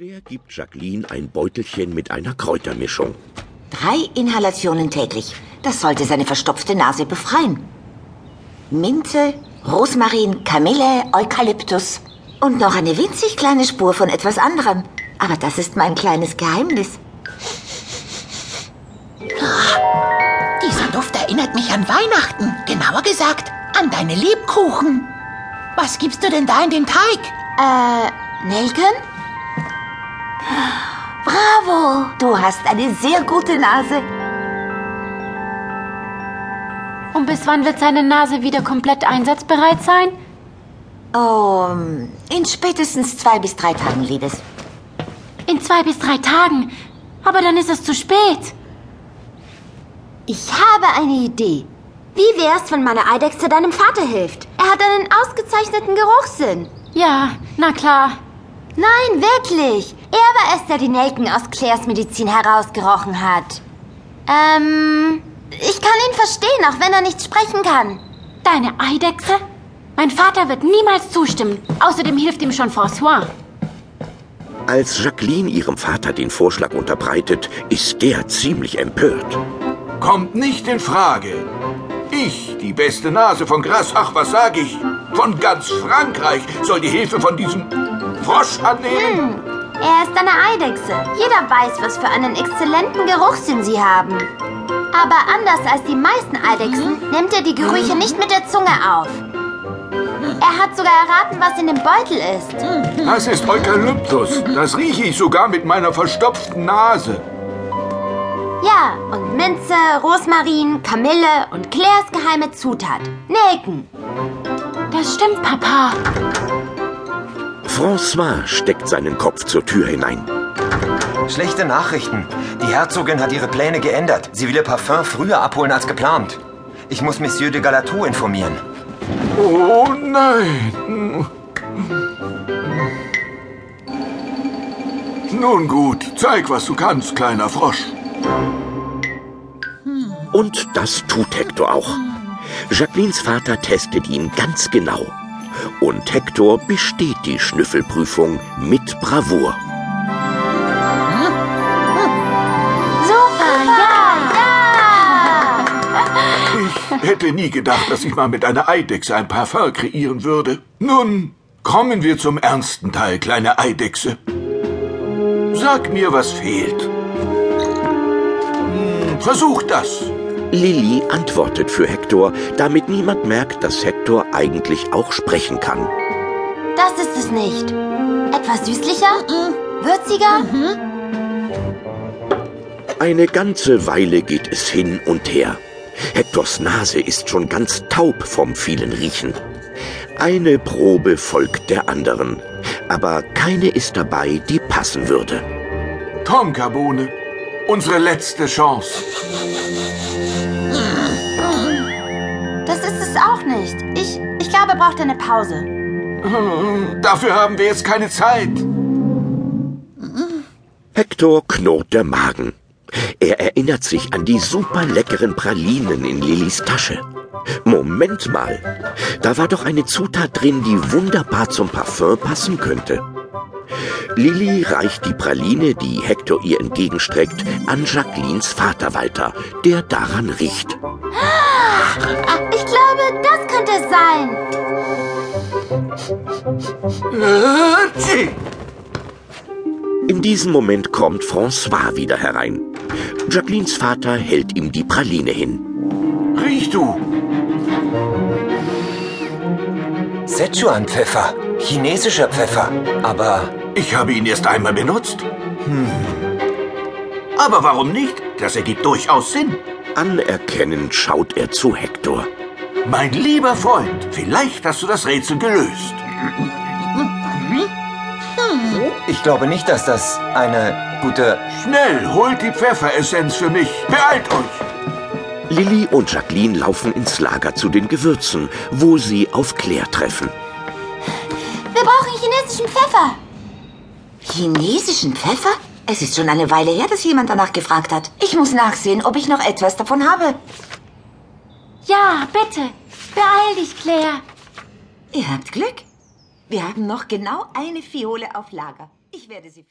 Claire gibt Jacqueline ein Beutelchen mit einer Kräutermischung. Drei Inhalationen täglich. Das sollte seine verstopfte Nase befreien. Minze, Rosmarin, Kamille, Eukalyptus. Und noch eine winzig kleine Spur von etwas anderem. Aber das ist mein kleines Geheimnis. Dieser Duft erinnert mich an Weihnachten. Genauer gesagt, an deine Lebkuchen. Was gibst du denn da in den Teig? Äh, Nelken? Bravo! Du hast eine sehr gute Nase. Und bis wann wird seine Nase wieder komplett einsatzbereit sein? Oh, in spätestens zwei bis drei Tagen, Liebes. In zwei bis drei Tagen. Aber dann ist es zu spät. Ich habe eine Idee. Wie wär's, wenn meine Eidechse deinem Vater hilft? Er hat einen ausgezeichneten Geruchssinn. Ja, na klar. Nein, wirklich. Er war es, der die Nelken aus Claires Medizin herausgerochen hat. Ähm, ich kann ihn verstehen, auch wenn er nicht sprechen kann. Deine Eidechse? Mein Vater wird niemals zustimmen. Außerdem hilft ihm schon François. Als Jacqueline ihrem Vater den Vorschlag unterbreitet, ist der ziemlich empört. Kommt nicht in Frage. Ich, die beste Nase von Gras, ach, was sag ich? Von ganz Frankreich soll die Hilfe von diesem Frosch annehmen? Er ist eine Eidechse. Jeder weiß, was für einen exzellenten Geruchssinn sie haben. Aber anders als die meisten Eidechsen nimmt er die Gerüche nicht mit der Zunge auf. Er hat sogar erraten, was in dem Beutel ist. Das ist Eukalyptus. Das rieche ich sogar mit meiner verstopften Nase. Ja, und Minze, Rosmarin, Kamille und Claires geheime Zutat. Nelken. Das stimmt, Papa. François steckt seinen Kopf zur Tür hinein. Schlechte Nachrichten. Die Herzogin hat ihre Pläne geändert. Sie will ihr Parfum früher abholen als geplant. Ich muss Monsieur de Galatou informieren. Oh nein. Nun gut, zeig, was du kannst, kleiner Frosch. Und das tut Hector auch. Jacquelines Vater testet ihn ganz genau. Und Hector besteht die Schnüffelprüfung mit Bravour. Super, ja, Ich hätte nie gedacht, dass ich mal mit einer Eidechse ein Parfum kreieren würde. Nun, kommen wir zum ernsten Teil, kleine Eidechse. Sag mir, was fehlt. Hm, versuch das. Lilly antwortet für Hector, damit niemand merkt, dass Hector eigentlich auch sprechen kann. Das ist es nicht. Etwas süßlicher? Würziger? Eine ganze Weile geht es hin und her. Hectors Nase ist schon ganz taub vom vielen Riechen. Eine Probe folgt der anderen, aber keine ist dabei, die passen würde. Tonkabohne. Unsere letzte Chance. Das ist es auch nicht. Ich, ich glaube, er braucht eine Pause. Dafür haben wir jetzt keine Zeit. Hector knurrt der Magen. Er erinnert sich an die super leckeren Pralinen in Lillys Tasche. Moment mal, da war doch eine Zutat drin, die wunderbar zum Parfum passen könnte. Lilly reicht die Praline, die Hector ihr entgegenstreckt, an Jacquelines Vater weiter, der daran riecht. Ich glaube, das könnte es sein. In diesem Moment kommt François wieder herein. Jacquelines Vater hält ihm die Praline hin. Riech du. Szechuan-Pfeffer. Chinesischer Pfeffer. Aber Ich habe ihn erst einmal benutzt. Hm. Aber warum nicht? Das ergibt durchaus Sinn. Anerkennend schaut er zu Hector. Mein lieber Freund, vielleicht hast du das Rätsel gelöst. ich glaube nicht, dass das eine gute... Schnell, holt die Pfefferessenz für mich. Beeilt euch. Lilly und Jacqueline laufen ins Lager zu den Gewürzen, wo sie auf Claire treffen. Wir brauchen chinesischen Pfeffer. Chinesischen Pfeffer? Es ist schon eine Weile her, dass jemand danach gefragt hat. Ich muss nachsehen, ob ich noch etwas davon habe. Ja, bitte. Beeil dich, Claire. Ihr habt Glück. Wir haben noch genau eine Fiole auf Lager. Ich werde sie für